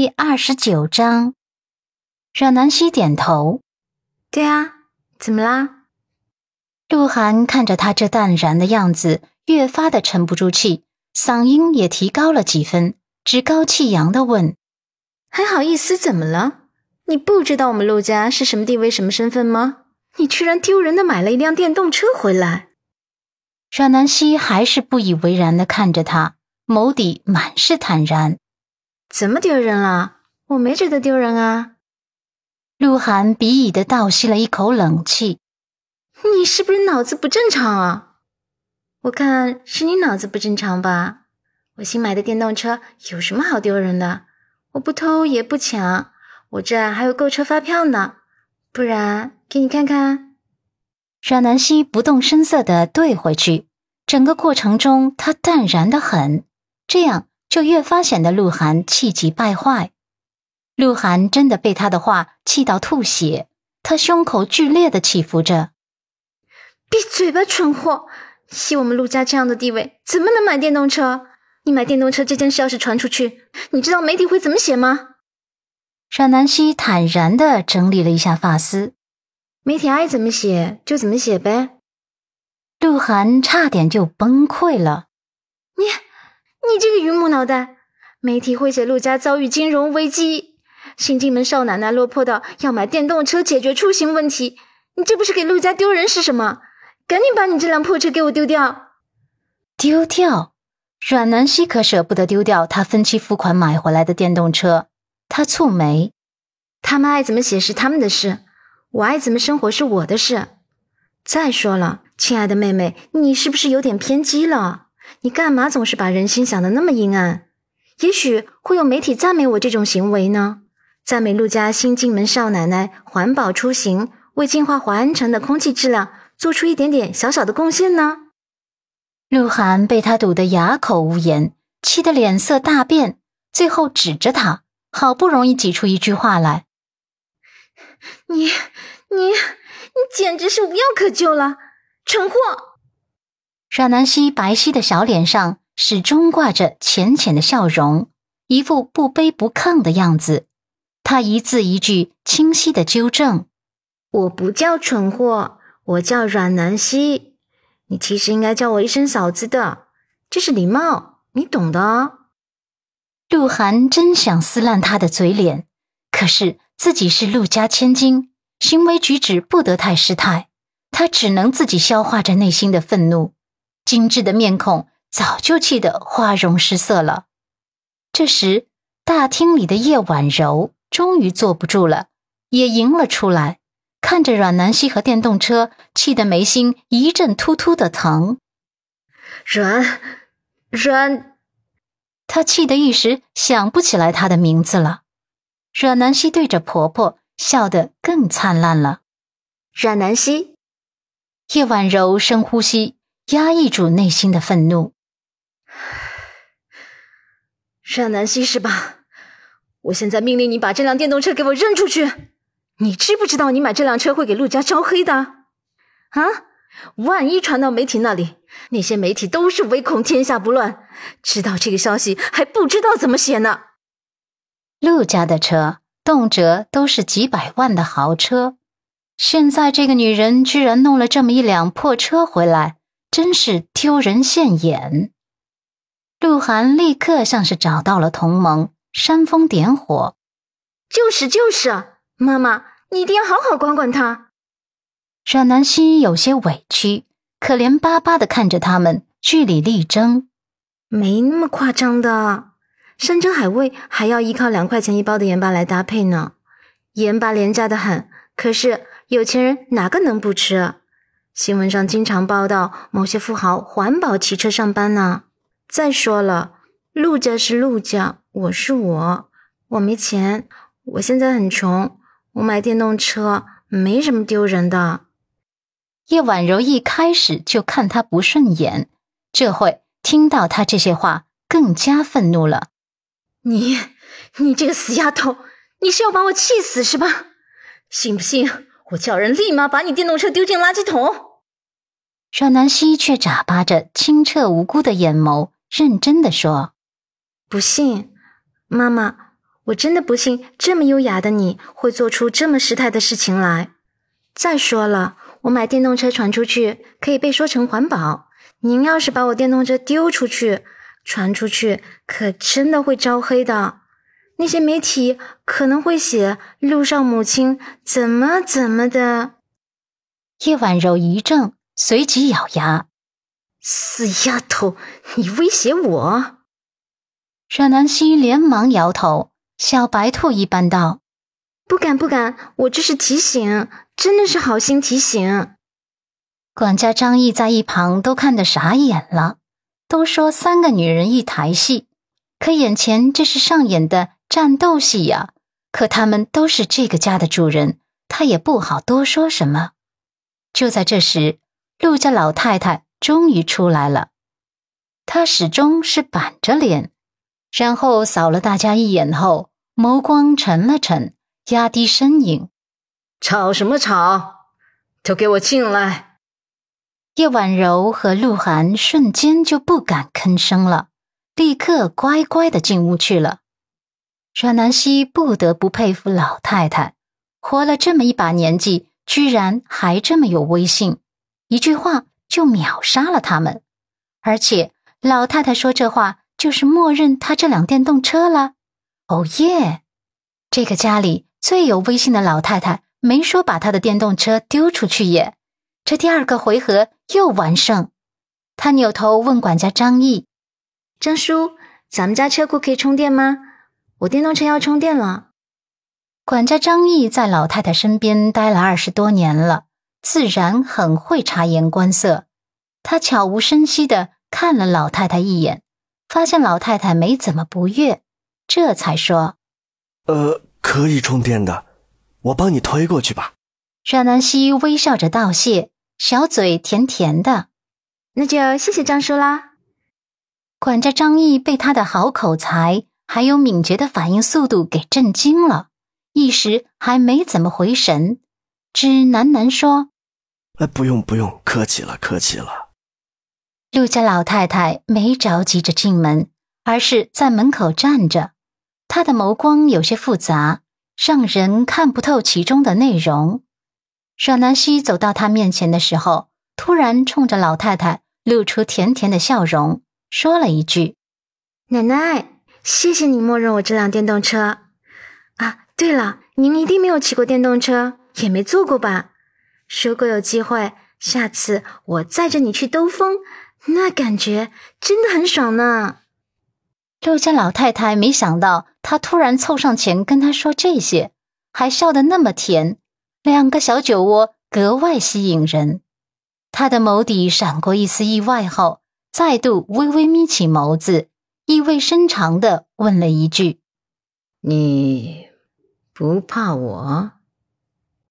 第二十九章，阮南希点头。对啊，怎么啦？鹿晗看着他这淡然的样子，越发的沉不住气，嗓音也提高了几分，趾高气扬的问：“还好意思？怎么了？你不知道我们陆家是什么地位、什么身份吗？你居然丢人的买了一辆电动车回来！”阮南希还是不以为然的看着他，眸底满是坦然。怎么丢人了？我没觉得丢人啊！鹿晗鄙夷的倒吸了一口冷气。你是不是脑子不正常啊？我看是你脑子不正常吧。我新买的电动车有什么好丢人的？我不偷也不抢，我这还有购车发票呢。不然给你看看。阮南希不动声色的怼回去，整个过程中他淡然的很，这样。就越发显得鹿晗气急败坏。鹿晗真的被他的话气到吐血，他胸口剧烈的起伏着。闭嘴吧，蠢货！以我们陆家这样的地位，怎么能买电动车？你买电动车这件事要是传出去，你知道媒体会怎么写吗？阮南希坦然的整理了一下发丝，媒体爱怎么写就怎么写呗。鹿晗差点就崩溃了。你。你这个榆木脑袋！媒体会写陆家遭遇金融危机，新进门少奶奶落魄到要买电动车解决出行问题，你这不是给陆家丢人是什么？赶紧把你这辆破车给我丢掉！丢掉？阮南希可舍不得丢掉他分期付款买回来的电动车，他蹙眉。他们爱怎么写是他们的事，我爱怎么生活是我的事。再说了，亲爱的妹妹，你是不是有点偏激了？你干嘛总是把人心想的那么阴暗？也许会有媒体赞美我这种行为呢，赞美陆家新进门少奶奶环保出行，为净化华安城的空气质量做出一点点小小的贡献呢。鹿晗被他堵得哑口无言，气得脸色大变，最后指着他，好不容易挤出一句话来：“你、你、你简直是无药可救了，蠢货！”阮南希白皙的小脸上始终挂着浅浅的笑容，一副不卑不亢的样子。他一字一句清晰的纠正：“我不叫蠢货，我叫阮南希。你其实应该叫我一声嫂子的，这是礼貌，你懂的。”鹿晗真想撕烂他的嘴脸，可是自己是陆家千金，行为举止不得太失态，他只能自己消化着内心的愤怒。精致的面孔早就气得花容失色了。这时，大厅里的叶婉柔终于坐不住了，也迎了出来，看着阮南希和电动车，气得眉心一阵突突的疼。阮，阮，她气得一时想不起来她的名字了。阮南希对着婆婆笑得更灿烂了。阮南希，叶婉柔深呼吸。压抑住内心的愤怒，让南希是吧？我现在命令你把这辆电动车给我扔出去！你知不知道你买这辆车会给陆家招黑的？啊！万一传到媒体那里，那些媒体都是唯恐天下不乱，知道这个消息还不知道怎么写呢。陆家的车动辄都是几百万的豪车，现在这个女人居然弄了这么一辆破车回来。真是丢人现眼！鹿晗立刻像是找到了同盟，煽风点火。就是就是，妈妈，你一定要好好管管他。阮南希有些委屈，可怜巴巴的看着他们据理力争。没那么夸张的，山珍海味还要依靠两块钱一包的盐巴来搭配呢。盐巴廉价的很，可是有钱人哪个能不吃？新闻上经常报道某些富豪环保骑车上班呢。再说了，陆家是陆家，我是我，我没钱，我现在很穷，我买电动车没什么丢人的。叶婉柔一开始就看他不顺眼，这会听到他这些话，更加愤怒了。你，你这个死丫头，你是要把我气死是吧？信不信我叫人立马把你电动车丢进垃圾桶？阮南希却眨巴着清澈无辜的眼眸，认真的说：“不信，妈妈，我真的不信这么优雅的你会做出这么失态的事情来。再说了，我买电动车传出去可以被说成环保，您要是把我电动车丢出去、传出去，可真的会招黑的。那些媒体可能会写路上母亲怎么怎么的。叶婉柔一怔，随即咬牙：“死丫头，你威胁我！”阮南希连忙摇头，小白兔一般道：“不敢，不敢，我这是提醒，真的是好心提醒。”管家张毅在一旁都看得傻眼了。都说三个女人一台戏，可眼前这是上演的。战斗戏呀，可他们都是这个家的主人，他也不好多说什么。就在这时，陆家老太太终于出来了，她始终是板着脸，然后扫了大家一眼后，眸光沉了沉，压低声音：“吵什么吵？都给我进来！”叶婉柔和鹿晗瞬间就不敢吭声了，立刻乖乖的进屋去了。阮南希不得不佩服老太太，活了这么一把年纪，居然还这么有威信，一句话就秒杀了他们。而且老太太说这话，就是默认她这辆电动车了。哦耶！这个家里最有威信的老太太，没说把她的电动车丢出去耶。这第二个回合又完胜。他扭头问管家张毅：“张叔，咱们家车库可以充电吗？”我电动车要充电了。管家张毅在老太太身边待了二十多年了，自然很会察言观色。他悄无声息的看了老太太一眼，发现老太太没怎么不悦，这才说：“呃，可以充电的，我帮你推过去吧。”阮南希微笑着道谢，小嘴甜甜的：“那就谢谢张叔啦。”管家张毅被他的好口才。还有敏捷的反应速度给震惊了，一时还没怎么回神，只喃喃说：“哎，不用不用，客气了客气了。”陆家老太太没着急着进门，而是在门口站着，她的眸光有些复杂，让人看不透其中的内容。阮南希走到她面前的时候，突然冲着老太太露出甜甜的笑容，说了一句：“奶奶。”谢谢你默认我这辆电动车啊！对了，您一定没有骑过电动车，也没做过吧？如果有机会，下次我载着你去兜风，那感觉真的很爽呢。陆家老太太没想到他突然凑上前跟他说这些，还笑得那么甜，两个小酒窝格外吸引人。她的眸底闪过一丝意外后，再度微微眯起眸子。意味深长的问了一句：“你不怕我？”